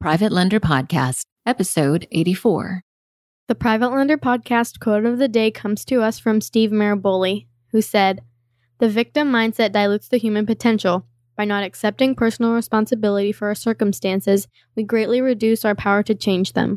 Private Lender Podcast, episode 84. The Private Lender Podcast quote of the day comes to us from Steve Maraboli, who said, The victim mindset dilutes the human potential. By not accepting personal responsibility for our circumstances, we greatly reduce our power to change them.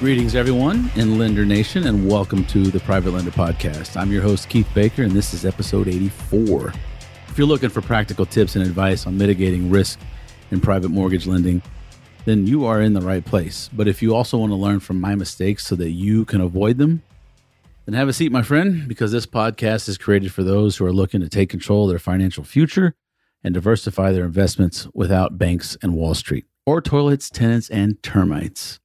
Greetings, everyone in Lender Nation, and welcome to the Private Lender Podcast. I'm your host, Keith Baker, and this is episode 84. If you're looking for practical tips and advice on mitigating risk in private mortgage lending, then you are in the right place. But if you also want to learn from my mistakes so that you can avoid them, then have a seat, my friend, because this podcast is created for those who are looking to take control of their financial future and diversify their investments without banks and Wall Street, or toilets, tenants, and termites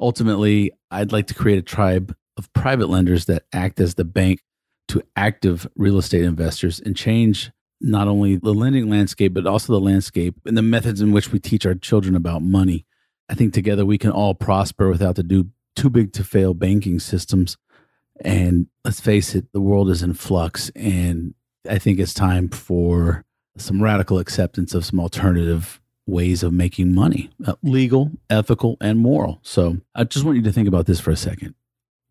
ultimately, I'd like to create a tribe of private lenders that act as the bank to active real estate investors and change not only the lending landscape, but also the landscape and the methods in which we teach our children about money. I think together we can all prosper without the do, too big to fail banking systems. And let's face it, the world is in flux. And I think it's time for some radical acceptance of some alternative ways of making money uh, legal, ethical, and moral. So I just want you to think about this for a second.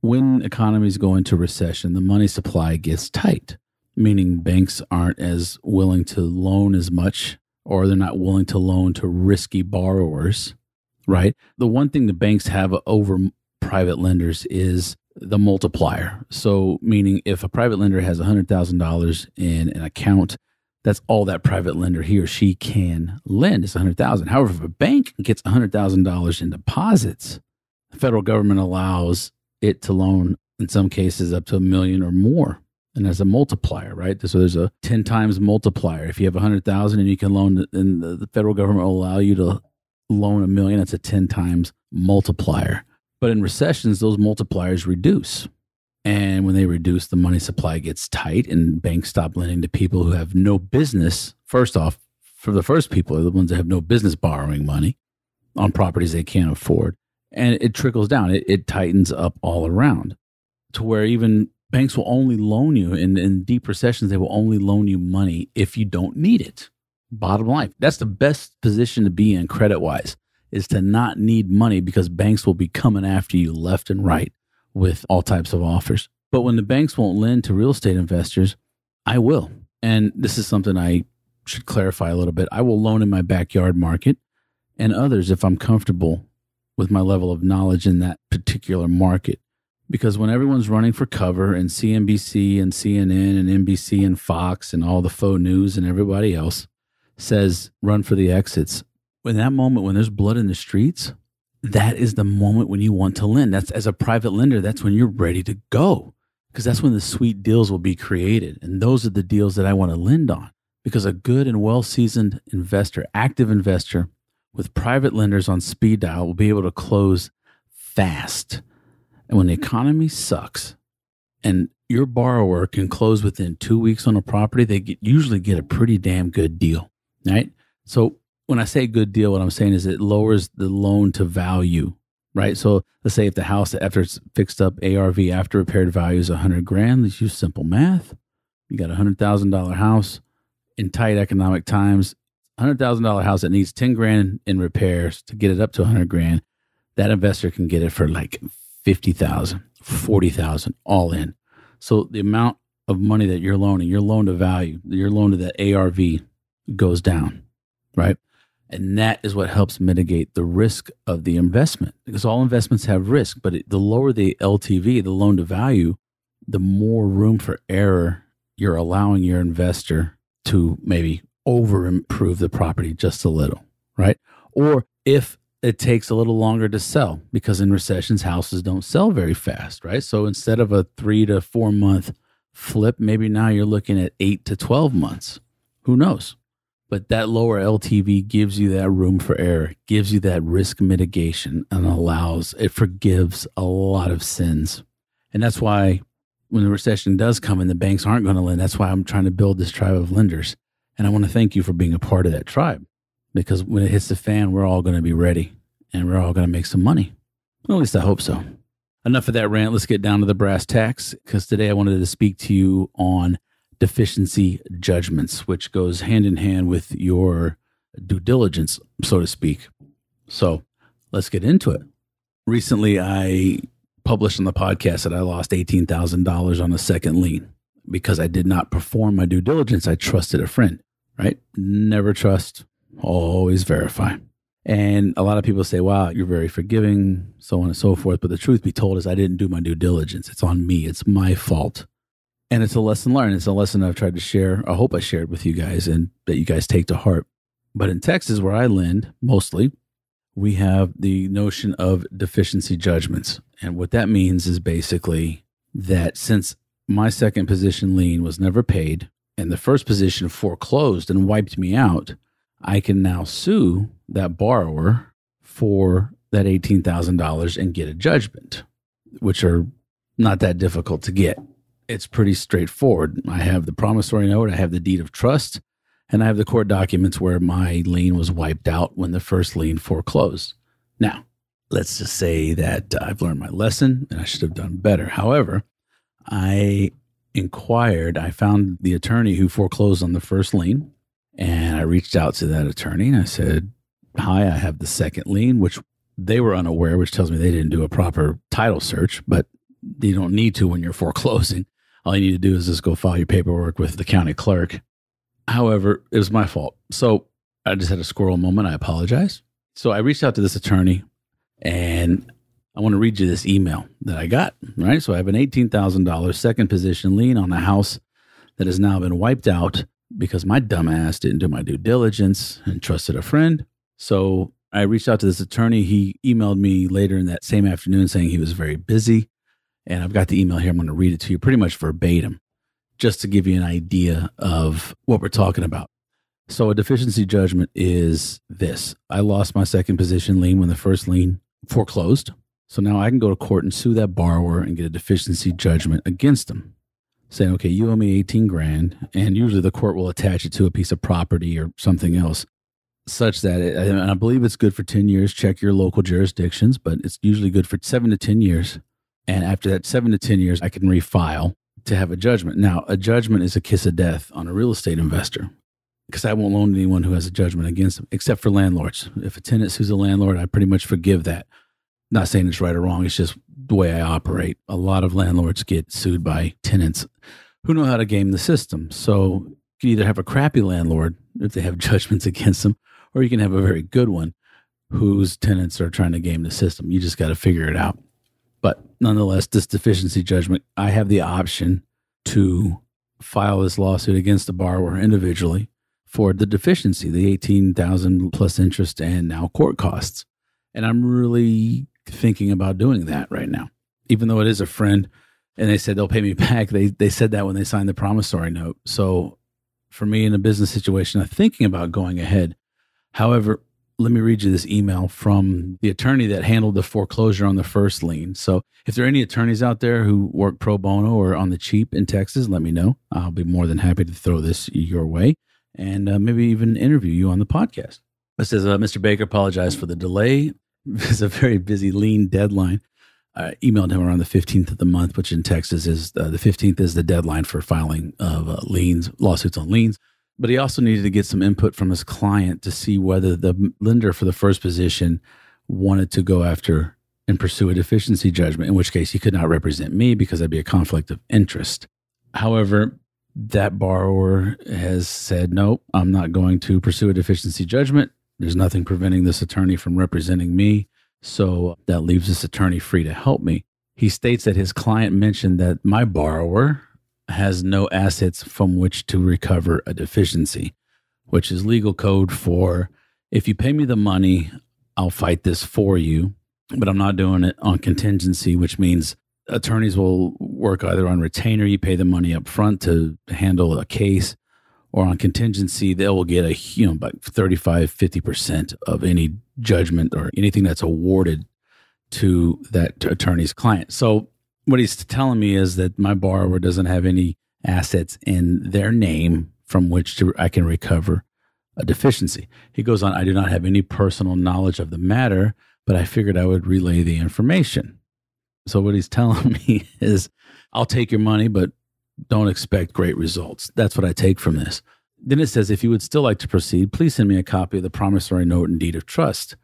When economies go into recession, the money supply gets tight, meaning banks aren't as willing to loan as much or they're not willing to loan to risky borrowers, right? The one thing the banks have over private lenders is the multiplier. So, meaning if a private lender has $100,000 in an account that's all that private lender he or she can lend. Is 100000 however if a bank gets $100000 in deposits the federal government allows it to loan in some cases up to a million or more. And as a multiplier right? So there's a 10 times multiplier. If you have 100000 and you can loan and the federal government will allow you to loan a million. That's a 10 times multiplier. But in recessions those multipliers reduce and when they reduce, the money supply gets tight, and banks stop lending to people who have no business. First off, for the first people are the ones that have no business borrowing money on properties they can't afford. And it trickles down, it, it tightens up all around to where even banks will only loan you in, in deep recessions, they will only loan you money if you don't need it. Bottom line, that's the best position to be in credit wise is to not need money because banks will be coming after you left and right with all types of offers. But when the banks won't lend to real estate investors, I will. And this is something I should clarify a little bit. I will loan in my backyard market and others if I'm comfortable with my level of knowledge in that particular market. Because when everyone's running for cover and CNBC and CNN and NBC and Fox and all the faux news and everybody else says run for the exits, in that moment when there's blood in the streets, that is the moment when you want to lend. That's as a private lender, that's when you're ready to go because that's when the sweet deals will be created. And those are the deals that I want to lend on because a good and well seasoned investor, active investor with private lenders on speed dial will be able to close fast. And when the economy sucks and your borrower can close within two weeks on a property, they get, usually get a pretty damn good deal, right? So when I say good deal, what I'm saying is it lowers the loan to value, right? So let's say if the house after it's fixed up ARV after repaired value is 100 grand, let's use simple math. You got a hundred thousand dollar house in tight economic times, hundred thousand dollar house that needs 10 grand in repairs to get it up to 100 grand. That investor can get it for like 50,000, 40,000 all in. So the amount of money that you're loaning, your loan to value, your loan to that ARV goes down, right? And that is what helps mitigate the risk of the investment because all investments have risk, but the lower the LTV, the loan to value, the more room for error you're allowing your investor to maybe over improve the property just a little, right? Or if it takes a little longer to sell because in recessions, houses don't sell very fast, right? So instead of a three to four month flip, maybe now you're looking at eight to 12 months Who knows? But that lower LTV gives you that room for error, gives you that risk mitigation, and allows, it forgives a lot of sins. And that's why when the recession does come and the banks aren't going to lend, that's why I'm trying to build this tribe of lenders. And I want to thank you for being a part of that tribe because when it hits the fan, we're all going to be ready and we're all going to make some money. At least I hope so. Enough of that rant. Let's get down to the brass tacks because today I wanted to speak to you on deficiency judgments, which goes hand in hand with your due diligence, so to speak. So let's get into it. Recently, I published on the podcast that I lost $18,000 on a second lien because I did not perform my due diligence. I trusted a friend, right? Never trust, always verify. And a lot of people say, wow, you're very forgiving, so on and so forth. But the truth be told is, I didn't do my due diligence. It's on me, it's my fault. And it's a lesson learned. It's a lesson I've tried to share. I hope I shared with you guys and that you guys take to heart. But in Texas, where I lend mostly, we have the notion of deficiency judgments. And what that means is basically that since my second position lien was never paid and the first position foreclosed and wiped me out, I can now sue that borrower for that $18,000 and get a judgment, which are not that difficult to get. It's pretty straightforward. I have the promissory note, I have the deed of trust, and I have the court documents where my lien was wiped out when the first lien foreclosed. Now, let's just say that I've learned my lesson and I should have done better. However, I inquired, I found the attorney who foreclosed on the first lien, and I reached out to that attorney and I said, Hi, I have the second lien, which they were unaware, which tells me they didn't do a proper title search, but you don't need to when you're foreclosing. All you need to do is just go file your paperwork with the county clerk However, it was my fault. So I just had a squirrel moment. I apologize. So I reached out to this attorney and I want to read you this email that I got. Right. So I have an $18,000 second position lien on a house that has now been wiped out because my dumbass didn't do my due diligence and trusted a friend. So I reached out to this attorney. He emailed me later in that same afternoon saying he was very busy. And I've got the email here. I'm going to read it to you pretty much verbatim just to give you an idea of what we're talking about. So, a deficiency judgment is this I lost my second position lien when the first lien foreclosed. So now I can go to court and sue that borrower and get a deficiency judgment against them, saying, okay, you owe me 18 grand. And usually the court will attach it to a piece of property or something else, such that, it, and I believe it's good for 10 years. Check your local jurisdictions, but it's usually good for seven to 10 years. And after that seven to 10 years, I can refile to have a judgment. Now, a judgment is a kiss of death on a real estate investor because I won't loan anyone who has a judgment against them, except for landlords. If a tenant sues a landlord, I pretty much forgive that. Not saying it's right or wrong, it's just the way I operate. A lot of landlords get sued by tenants who know how to game the system. So you can either have a crappy landlord if they have judgments against them, or you can have a very good one whose tenants are trying to game the system. You just got to figure it out. But nonetheless, this deficiency judgment, I have the option to file this lawsuit against the borrower individually for the deficiency, the 18,000 plus interest and now court costs. And I'm really thinking about doing that right now. Even though it is a friend and they said they'll pay me back, they they said that when they signed the promissory note. So for me in a business situation, I'm thinking about going ahead. However, let me read you this email from the attorney that handled the foreclosure on the first lien. So, if there are any attorneys out there who work pro bono or on the cheap in Texas, let me know. I'll be more than happy to throw this your way and uh, maybe even interview you on the podcast. It says, uh, Mr. Baker, apologize for the delay. It's a very busy lien deadline. I emailed him around the 15th of the month, which in Texas is uh, the 15th is the deadline for filing of uh, liens, lawsuits on liens but he also needed to get some input from his client to see whether the lender for the first position wanted to go after and pursue a deficiency judgment, in which case he could not represent me because that'd be a conflict of interest. However, that borrower has said, nope, I'm not going to pursue a deficiency judgment. There's nothing preventing this attorney from representing me. So that leaves this attorney free to help me. He states that his client mentioned that my borrower has no assets from which to recover a deficiency, which is legal code for if you pay me the money, I'll fight this for you, but I'm not doing it on contingency, which means attorneys will work either on retainer, you pay the money up front to handle a case, or on contingency, they will get a you know about 35, 50% of any judgment or anything that's awarded to that attorney's client. So what he's telling me is that my borrower doesn't have any assets in their name from which to, I can recover a deficiency. He goes on, I do not have any personal knowledge of the matter, but I figured I would relay the information. So what he's telling me is I'll take your money, but don't expect great results. That's what I take from this. Then it says, if you would still like to proceed, please send me a copy of the promissory note and deed of trust.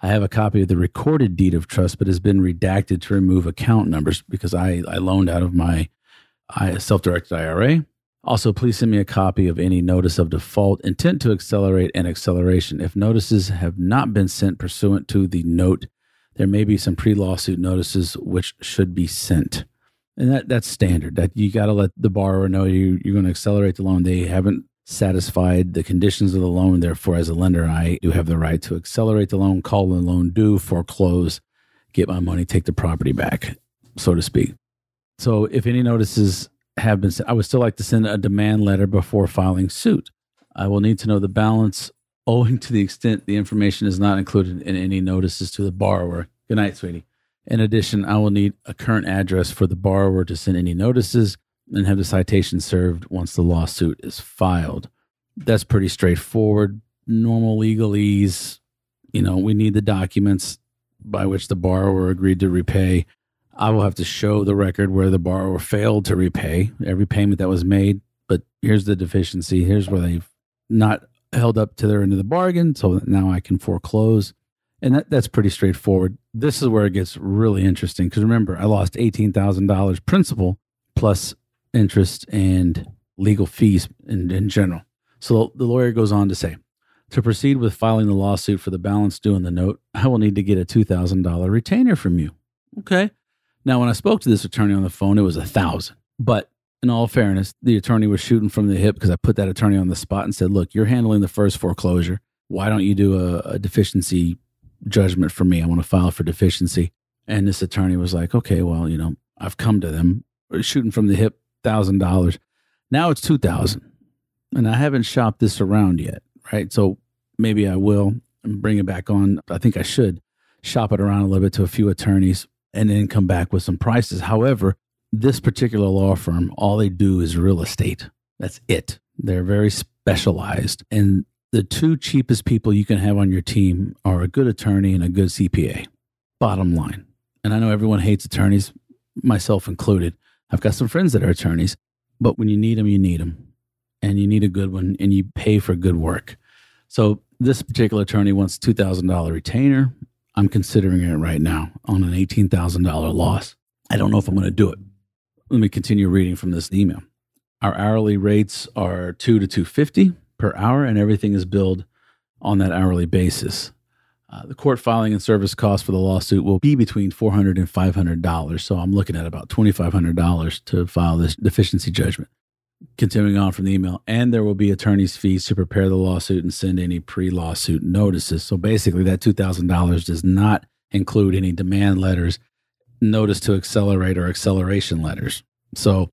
I have a copy of the recorded deed of trust, but has been redacted to remove account numbers because I, I loaned out of my self directed IRA. Also, please send me a copy of any notice of default, intent to accelerate, and acceleration. If notices have not been sent pursuant to the note, there may be some pre lawsuit notices which should be sent. And that, that's standard. That you got to let the borrower know you, you're going to accelerate the loan. They haven't satisfied the conditions of the loan. Therefore, as a lender, I do have the right to accelerate the loan, call the loan due, foreclose, get my money, take the property back, so to speak. So, if any notices have been sent, I would still like to send a demand letter before filing suit. I will need to know the balance owing to the extent the information is not included in any notices to the borrower. Good night, sweetie. In addition, I will need a current address for the borrower to send any notices and have the citation served once the lawsuit is filed. That's pretty straightforward. Normal legalese, you know, we need the documents by which the borrower agreed to repay. I will have to show the record where the borrower failed to repay every payment that was made. But here's the deficiency. Here's where they've not held up to their end of the bargain. So now I can foreclose. And that, that's pretty straightforward. This is where it gets really interesting because remember, I lost $18,000 principal plus interest and legal fees in, in general. So the lawyer goes on to say, to proceed with filing the lawsuit for the balance due on the note, I will need to get a $2,000 retainer from you. Okay. Now, when I spoke to this attorney on the phone, it was a thousand. But in all fairness, the attorney was shooting from the hip because I put that attorney on the spot and said, look, you're handling the first foreclosure. Why don't you do a, a deficiency judgment for me? I want to file for deficiency. And this attorney was like, okay, well, you know, I've come to them shooting from the hip thousand dollars. Now it's two thousand, and I haven't shopped this around yet, right? So maybe I will bring it back on. I think I should shop it around a little bit to a few attorneys and then come back with some prices. However, this particular law firm, all they do is real estate. That's it. They're very specialized. And the two cheapest people you can have on your team are a good attorney and a good CPA. Bottom line. And I know everyone hates attorneys, myself included. I've got some friends that are attorneys, but when you need them, you need them. And you need a good one and you pay for good work. So this particular attorney wants $2,000 retainer. I'm considering it right now on an $18,000 loss. I don't know if I'm going to do it. Let me continue reading from this email. Our hourly rates are 2 to 250 per hour and everything is billed on that hourly basis. Uh, the court filing and service costs for the lawsuit will be between $400 and $500. So I'm looking at about $2,500 to file this deficiency judgment. Continuing on from the email, and there will be attorney's fees to prepare the lawsuit and send any pre lawsuit notices. So basically, that $2,000 does not include any demand letters, notice to accelerate, or acceleration letters. So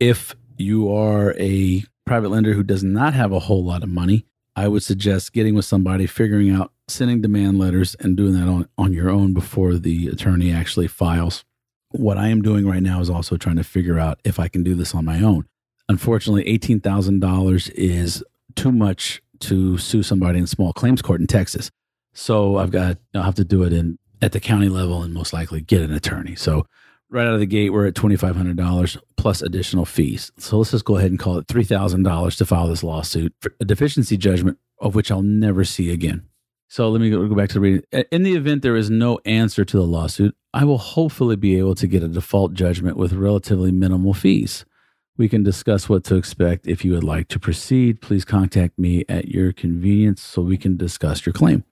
if you are a private lender who does not have a whole lot of money, I would suggest getting with somebody, figuring out sending demand letters and doing that on, on your own before the attorney actually files. What I am doing right now is also trying to figure out if I can do this on my own. Unfortunately, $18,000 is too much to sue somebody in small claims court in Texas. So I've got, I'll have to do it in at the county level and most likely get an attorney. So right out of the gate, we're at $2,500 plus additional fees. So let's just go ahead and call it $3,000 to file this lawsuit for a deficiency judgment of which I'll never see again. So let me go, back to the reading. In the event there is no answer to the lawsuit, I will hopefully be able to get a default judgment with relatively minimal fees. We can discuss what to expect. If you would like to proceed, please contact me at your convenience so we can discuss your claim.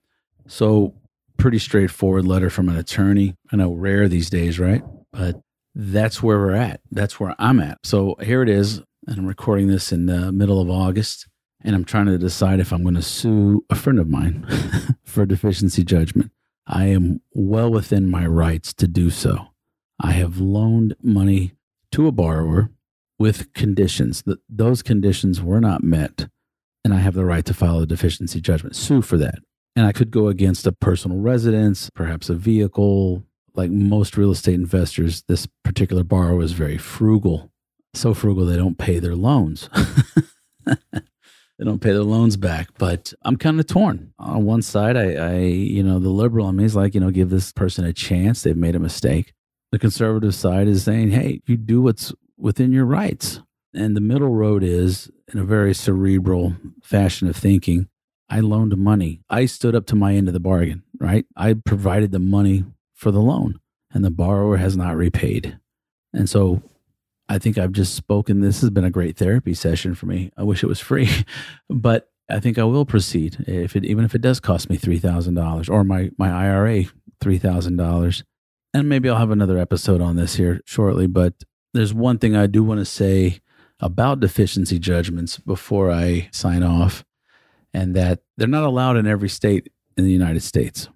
So, pretty straightforward letter from an attorney. I know rare these days, right? But that's where we're at. That's where I'm at. So, here it is. And I'm recording this in the middle of August and I'm trying to decide if I'm going to sue a friend of mine for deficiency judgment. I am well within my rights to do so. I have loaned money to a borrower with conditions. That those conditions were not met, and I have the right to file a deficiency judgment, sue for that. And I could go against a personal residence, perhaps a vehicle. Like most real estate investors, this particular borrower is very frugal. So frugal they don't pay their loans. they don't pay their loans back. But I'm kind of torn. On one side, I, I, you know, the liberal in me is like, you know, give this person a chance. They've made a mistake. The conservative side is saying, hey, you do what's within your rights. And the middle road is, in a very cerebral fashion of thinking, I loaned money. I stood up to my end of the bargain, right? I provided the money for the loan, and the borrower has not repaid. And so I think I've just spoken. This has been a great therapy session for me. I wish it was free, but I think I will proceed if it, even if it does cost me three thousand dollars or my my IRA three thousand dollars. And maybe I'll have another episode on this here shortly. But there's one thing I do want to say about deficiency judgments before I sign off, and that they're not allowed in every state in the United States.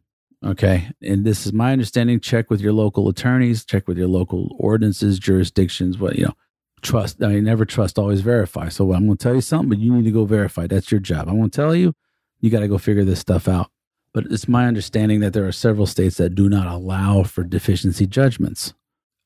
Okay. And this is my understanding. Check with your local attorneys, check with your local ordinances, jurisdictions, what, you know, trust. I mean, never trust, always verify. So I'm going to tell you something, but you need to go verify. That's your job. I'm going to tell you, you got to go figure this stuff out. But it's my understanding that there are several states that do not allow for deficiency judgments.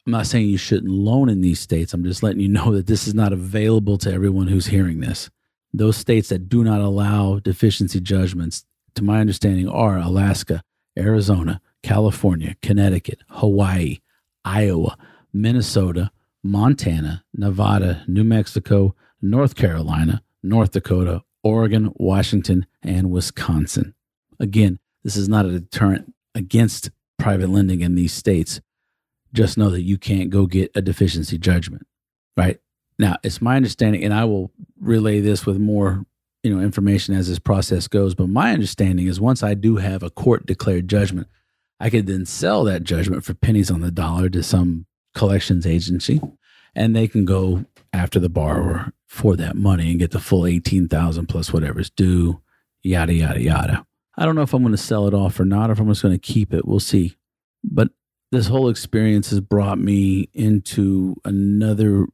I'm not saying you shouldn't loan in these states. I'm just letting you know that this is not available to everyone who's hearing this. Those states that do not allow deficiency judgments, to my understanding, are Alaska, Arizona, California, Connecticut, Hawaii, Iowa, Minnesota, Montana, Nevada, New Mexico, North Carolina, North Dakota, Oregon, Washington, and Wisconsin. Again, this is not a deterrent against private lending in these states just know that you can't go get a deficiency judgment, right? Now, it's my understanding, and I will relay this with more, you know, information as this process goes. But my understanding is once I do have a court declared judgment, I could then sell that judgment for pennies on the dollar to some collections agency, and they can go after the borrower for that money and get the full eighteen thousand plus whatever's due, yada yada yada. I don't know if I'm going to sell it off or not, or if I'm just going to keep it. We'll see. But this whole experience has brought me into another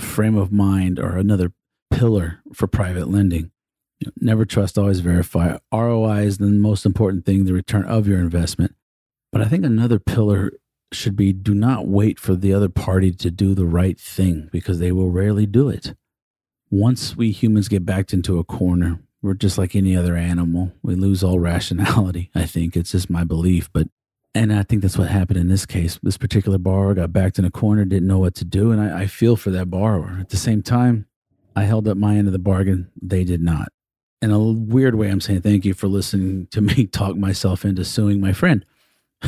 frame of mind or another pillar for private lending. Never trust, always verify. ROI is the most important thing, the return of your investment. But I think another pillar should be do not wait for the other party to do the right thing because they will rarely do it. Once we humans get backed into a corner, we're just like any other animal. We lose all rationality. I think it's just my belief. But and I think that's what happened in this case. This particular borrower got backed in a corner, didn't know what to do. And I, I feel for that borrower. At the same time, I held up my end of the bargain. They did not. In a weird way, I'm saying thank you for listening to me talk myself into suing my friend.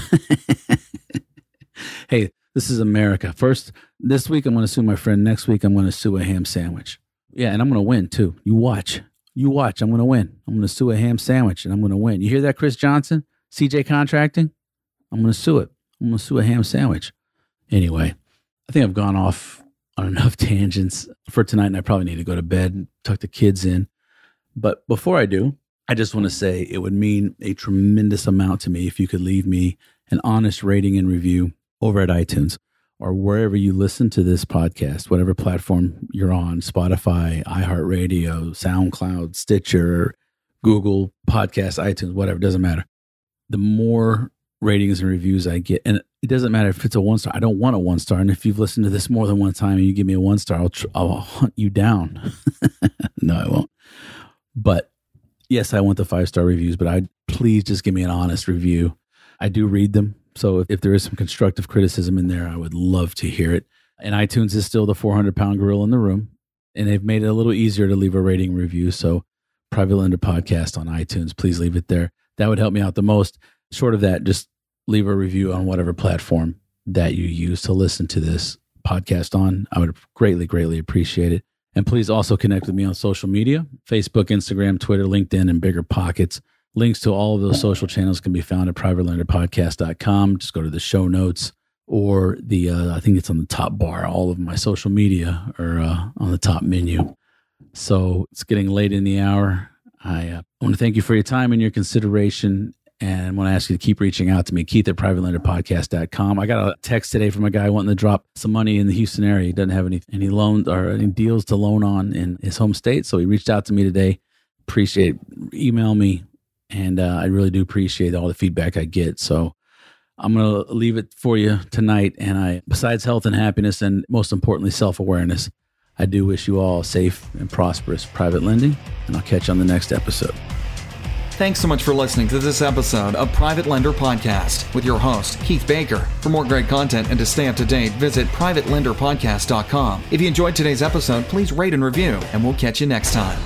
hey, this is America. First, this week I'm going to sue my friend. Next week I'm going to sue a ham sandwich. Yeah, and I'm going to win too. You watch. You watch. I'm going to win. I'm going to sue a ham sandwich and I'm going to win. You hear that, Chris Johnson? CJ Contracting? I'm going to sue it. I'm going to sue a ham sandwich. Anyway, I think I've gone off on enough tangents for tonight, and I probably need to go to bed and tuck the kids in. But before I do, I just want to say it would mean a tremendous amount to me if you could leave me an honest rating and review over at iTunes or wherever you listen to this podcast, whatever platform you're on Spotify, iHeartRadio, SoundCloud, Stitcher, Google Podcast, iTunes, whatever, doesn't matter. The more ratings and reviews I get. And it doesn't matter if it's a one star. I don't want a one star. And if you've listened to this more than one time and you give me a one star, I'll, tr- I'll hunt you down. no, I won't. But yes, I want the five star reviews, but I please just give me an honest review. I do read them. So if, if there is some constructive criticism in there, I would love to hear it. And iTunes is still the 400 pound gorilla in the room. And they've made it a little easier to leave a rating review. So, Private Lender Podcast on iTunes, please leave it there. That would help me out the most short of that, just leave a review on whatever platform that you use to listen to this podcast on. I would greatly, greatly appreciate it. And please also connect with me on social media Facebook, Instagram, Twitter, LinkedIn, and Bigger Pockets. Links to all of those social channels can be found at privatelenderpodcast.com. Just go to the show notes or the, uh, I think it's on the top bar. All of my social media are uh, on the top menu. So it's getting late in the hour. I uh, want to thank you for your time and your consideration And I want to ask you to keep reaching out to me, Keith at privatelenderpodcast.com. I got a text today from a guy wanting to drop some money in the Houston area. He doesn't have any, any loans or any deals to loan on in his home state. So he reached out to me today. Appreciate email me. And uh, I really do appreciate all the feedback I get. So I'm going to leave it for you tonight. And I, besides health and happiness, and most importantly, self awareness, I do wish you all safe and prosperous private lending. And I'll catch you on the next episode. Thanks so much for listening to this episode of Private Lender Podcast with your host, Keith Baker. For more great content and to stay up to date, visit privatelenderpodcast.com. If you enjoyed today's episode, please rate and review, and we'll catch you next time.